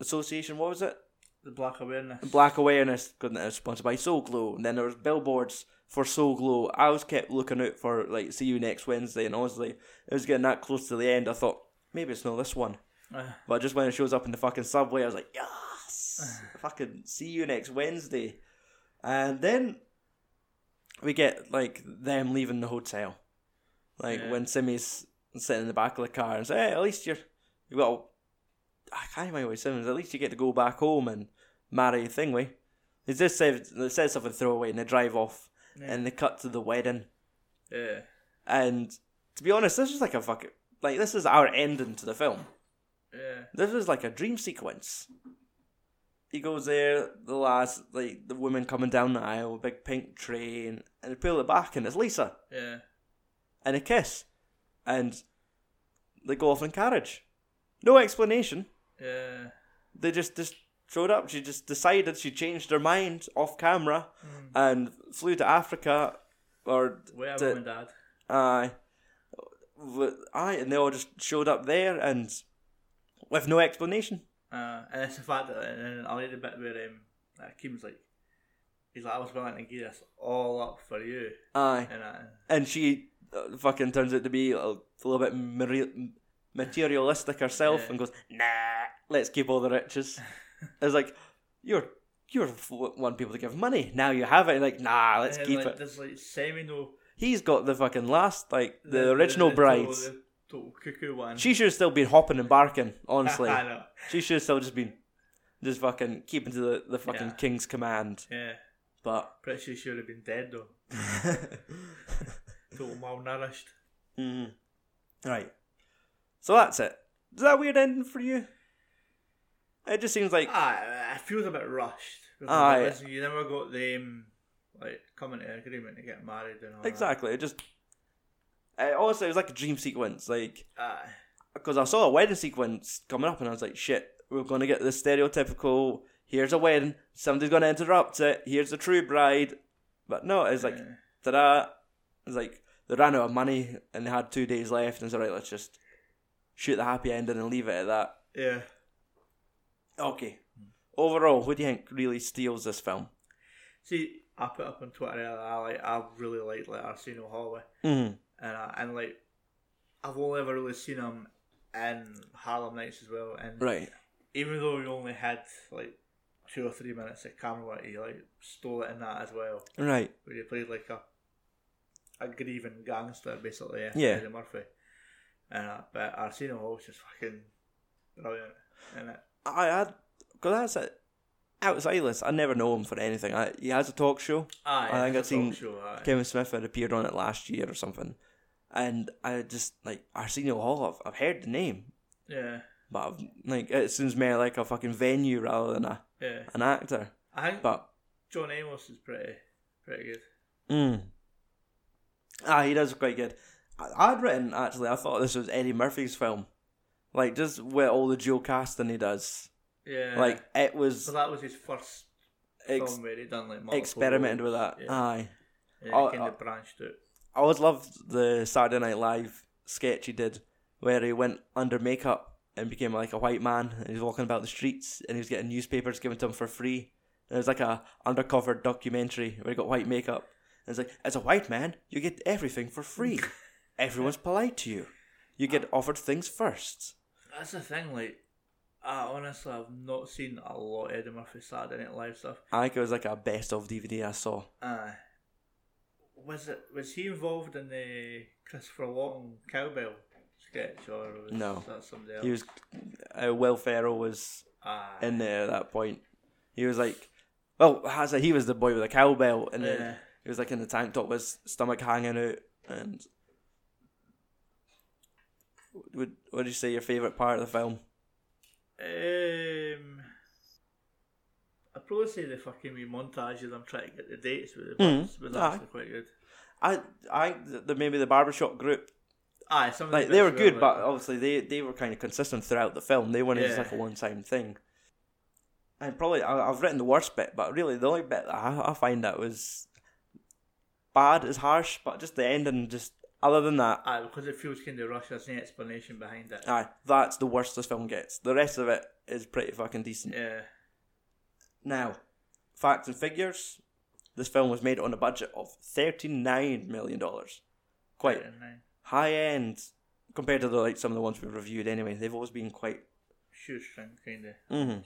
Association. What was it? The Black Awareness. Black Awareness. Couldn't it was sponsored by Soul Glo. And then there was billboards for Soul Glo. I was kept looking out for like see you next Wednesday, and honestly, it was getting that close to the end. I thought maybe it's not this one. Ah, But just when it shows up in the fucking subway, I was like, yes, fucking see you next Wednesday. And then we get like them leaving the hotel, like Yeah. when Semmi's sitting in the back of the car and say, hey, at least you're you got. I can't remember what Simmons. At least you get to go back home and marry Thingway. He just says they says something throwaway and they drive off yeah. and they cut to the wedding. yeah. And to be honest, this is like a fucking like this is our ending to the film. Yeah. This is like a dream sequence. He goes there, the last, like, the woman coming down the aisle, big pink train, and they pull it back, and it's Lisa, Yeah. and a kiss. And they go off in carriage. No explanation. Yeah. They just, just showed up. She just decided she changed her mind off camera and flew to Africa, or, The- my dad. aye. Uh, aye, and they all just showed up there, and with no explanation. Uh, and it's the fact that, and I like the bit where um, uh, Keem's like, he's like, I was willing to give this all up for you. Aye. And I, and she uh, fucking turns out to be a, a little bit materialistic herself Yeah. and goes, "Nah, let's keep all the riches." it's like you're you're want people to give money. Now you have it. And like, nah, let's and keep like, it. There's like semi-no. He's got the fucking last, like the, original the brides. The total cuckoo one. She should have still been hopping and barking. Honestly, I know. she should have still just been just fucking keeping to the the fucking Yeah. king's command. Yeah. But Pretty sure she would have been dead though. Total malnourished. Mhm. right. So that's it. Is that a weird ending for you? It just seems like Ah, it feels a bit rushed. because Aye. you never got them like coming to an agreement to get married and all exactly. It just. It also, it was like a dream sequence, like because I saw a wedding sequence coming up, and I was like, "Shit, we're gonna get the stereotypical. Here's a wedding. Somebody's gonna interrupt it. Here's the true bride." But no, it's like, ta-da! It's like they ran out of money and they had two days left, and it's alright. Let's just shoot the happy ending and leave it at that. Yeah. Okay. overall, what do you think really steals this film? See, I put up on Twitter I like I really like like Arsenio Hall, Mm. And I, and like I've only ever really seen him in Harlem Nights as well, and Right. even though he only had like two or three minutes of camera work, he like stole it in that as well, Right. where he played like a a grieving gangster basically, yeah, Yeah. Eddie Murphy, and uh, but Arsenio Hall's just fucking brilliant in it. I had because that's it. Outside this, I never know him for anything. I, he has a talk show. Aye, I think I've seen show, aye. Kevin Smith had appeared on it last year or something, and I just like Arsenio Hall. I've, I've heard the name, yeah, but I've, like it seems more like a fucking venue rather than a yeah. an actor. I think But John Amos is pretty pretty good. mm, ah, he does quite good. I, I'd written actually. I thought this was Eddie Murphy's film, like just with all the dual casting he does. Yeah, Like it was so that was his first ex- film where he done like experimented with that. Yeah, Aye. yeah Oh, kind of branched out. I always loved the Saturday Night Live sketch he did where he went under makeup and became like a white man and he was walking about the streets and he was getting newspapers given to him for free. And it was like a undercover documentary where he got white makeup. And it's like, as a white man, you get everything for free. Everyone's polite to you. You get offered things first. That's the thing. Like, I honestly have not seen a lot of Eddie Murphy Saturday Night Live stuff. I think it was like a best of DVD I saw. Uh, was it was he involved in the Christopher Walken cowbell sketch or was No. that somebody else? He was, uh, Will Ferrell was Ah, in there at that point. He was like, well, has he was the boy with the cowbell, and then Yeah. he was like in the tank top with his stomach hanging out. And would what do you say your favorite part of the film? Um, probably say the fucking wee montage of them trying to get the dates with the Mhm. bus was Aye. quite good. I I think that the, maybe the barbershop group Aye, some of the like they were good, like- but obviously they they were kind of consistent throughout the film. They weren't just like a one time thing. And probably I, I've written the worst bit, but really the only bit that I, I find that was bad is harsh, but just the ending, just other than that, Aye, because it feels kind of rushed. There's no explanation behind it. Aye, that's the worst this film gets. The rest of it is pretty fucking decent. Yeah. Now, facts and figures. This film was made on a budget of thirty-nine million dollars. Quite high end compared to the like some of the ones we've reviewed. Anyway, they've always been quite. Shoestring, kind of. Mm-hmm.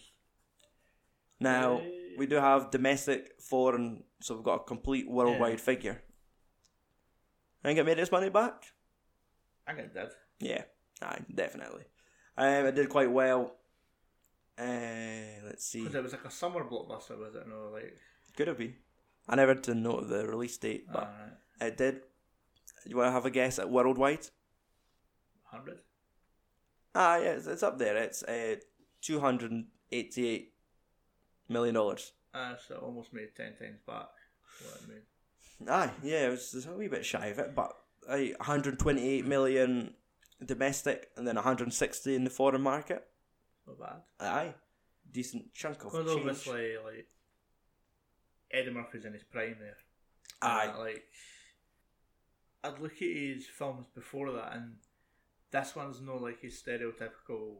Now we do have domestic, foreign, so we've got a complete worldwide figure. I think it made its money back. I think it did. Yeah, aye, definitely. Um, it did quite well. Uh, let's see. Because it was like a summer blockbuster, was it? No, like. Could have been. I never did note the release date, but it did. You want to have a guess at worldwide? 100? Ah, yeah, it's, it's up there. It's uh, two hundred eighty-eight million dollars. Uh, so it almost made 10 times back. What I mean. Aye, yeah, it was, it's a wee bit shy of it, but uh, hundred twenty-eight million domestic, and then one hundred sixty in the foreign market. Not bad. Aye, decent chunk of Because change. obviously, like, Eddie Murphy's in his prime there. Aye, And, like, I'd look at his films before that, and this one's no like his stereotypical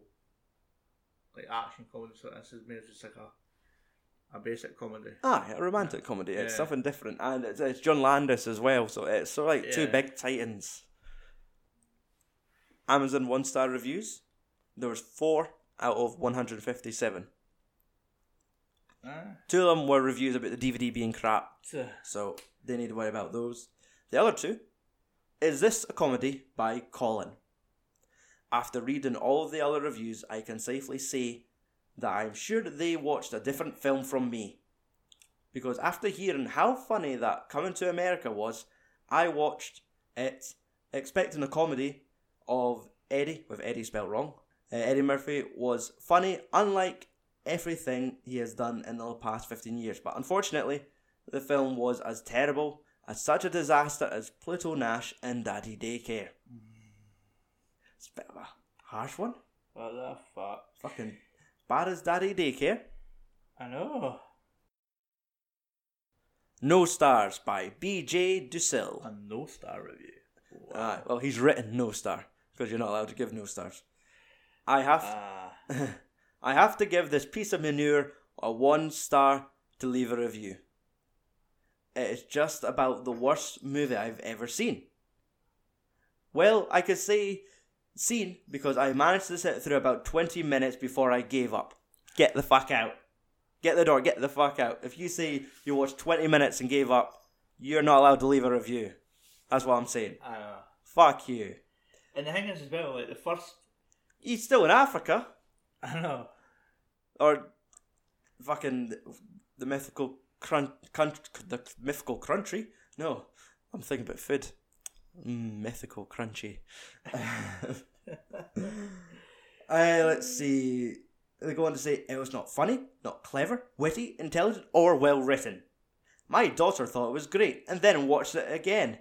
like action comedy. So this is more just like a a basic comedy. aye, a romantic comedy. It's Yeah. something different, and it's, it's John Landis as well. So it's sort of like two Yeah. big titans. Amazon one star reviews. There was four out of one hundred fifty-seven. Ah, Two of them were reviews about the DVD being crap, so, so they need to worry about those. The other two, is this a comedy by Colin? After reading all of the other reviews, I can safely say that I'm sure that they watched a different film from me. Because after hearing how funny that Coming to America was, I watched it expecting a comedy of Eddie, with Eddie spelled wrong. Uh, Eddie Murphy was funny, unlike everything he has done in the past 15 years. But unfortunately, the film was as terrible, as such a disaster as Pluto Nash and Daddy Daycare. It's a bit of a harsh one. what the fuck? Fucking bad as Daddy Daycare. I know. No Stars by B.J. Dussel. A no star review. Wow. Aye, well, he's written no star because you're not allowed to give no stars. I have, Ah, I have to give this piece of manure a one star to leave a review. It is just about the worst movie I've ever seen. Well, I could say seen because I managed to sit through about 20 minutes before I gave up. Get the fuck out. Get the door, get the fuck out. If you say you watched 20 minutes and gave up, you're not allowed to leave a review. That's what I'm saying. I know. Fuck you. And the thing is as well, like the first, He's still in Africa. I know. Or fucking the, mythical crun- cunt- the mythical crunchy. No, I'm thinking about food. Mm, mythical crunchy. uh, let's see. They go on to say it was not funny, not clever, witty, intelligent, or well written. My daughter thought it was great and then watched it again.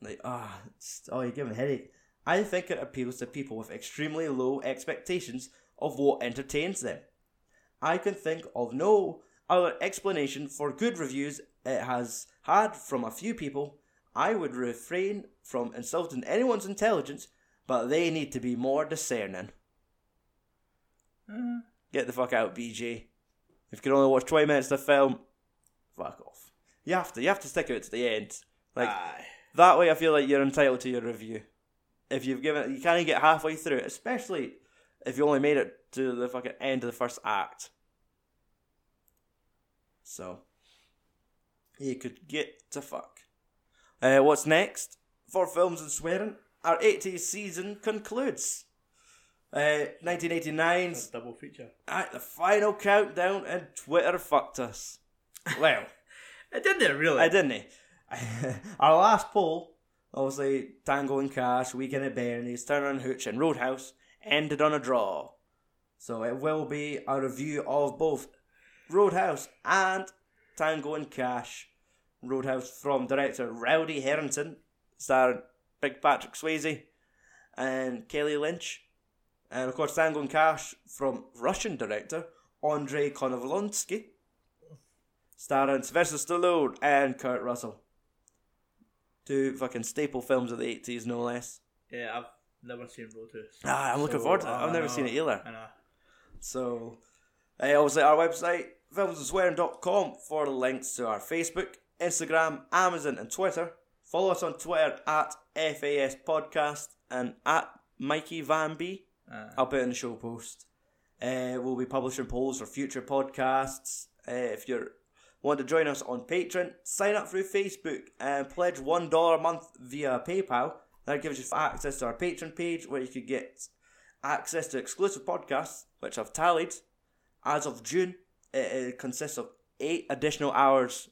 Like, ah, it's oh, you're giving a headache. I think it appeals to people with extremely low expectations of what entertains them. I can think of no other explanation for good reviews it has had from a few people. I would refrain from insulting anyone's intelligence, but they need to be more discerning. Uh, Get the fuck out, BJ. If you can only watch 20 minutes of the film, fuck off. You have to. You have to stick it to the end. Like, aye. that way I feel like you're entitled to your review. If you've given you can't get halfway through it, especially if you only made it to the fucking end of the first act. So you could get to fuck. Uh, what's next? For films and swearing, our 80s season concludes. Uh, 1989's double feature. at the final countdown, and Twitter fucked us. Well. It didn't really. I didn't? Our last poll, obviously Tango and Cash, Weekend at Bernie's, Turner and Hooch, and Roadhouse ended on a draw. So it will be a review of both Roadhouse and Tango and Cash. Roadhouse from director Rowdy Harrington, starring Big Patrick Swayze and Kelly Lynch. And of course, Tango and Cash from Russian director Andrei Konchalovsky starring Sylvester Stallone and Kurt Russell. Two fucking staple films of the 80s, no less. Yeah, I've never seen Roadhouse. Ah, I'm looking forward to it. I've never seen it either. I know. So, uh, obviously, our website, filmsandswearing.com, for links to our Facebook, Instagram, Amazon, and Twitter. Follow us on Twitter at FAS Podcast and at Mikey Van B. Uh, I'll put it in the show post. Uh, we'll be publishing polls for future podcasts. Uh, if you want to join us on Patreon, sign up through Facebook and pledge one dollar a month via PayPal. That gives you access to our Patreon page where you could get access to exclusive podcasts, which I've tallied. As of June, it, it consists of eight additional hours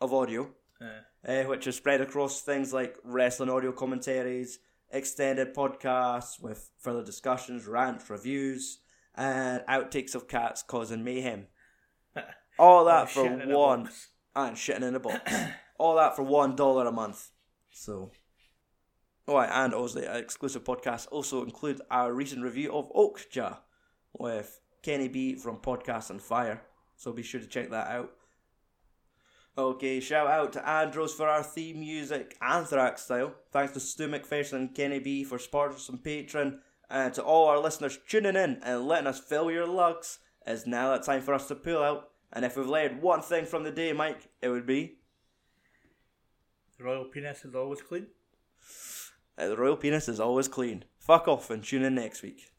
of audio uh, uh, which is spread across things like wrestling audio commentaries, extended podcasts with further discussions, rants, reviews, and outtakes of cats causing mayhem. All that for shit in a one and shitting in a box. All that for one dollar a month. So, oh, and obviously, our exclusive podcasts also include our recent review of Okja with Kenny B from Podcast on Fire. So be sure to check that out. Okay, shout out to Andros for our theme music, Anthrax style. Thanks to Stu McPherson and Kenny B for sponsors and patron. And to all our listeners tuning in and letting us fill your lugs, it's now that time for us to pull out. And if we've learned one thing from the day, Mike, it would be The royal penis is always clean. uh, the royal penis is always clean. Fuck off and tune in next week.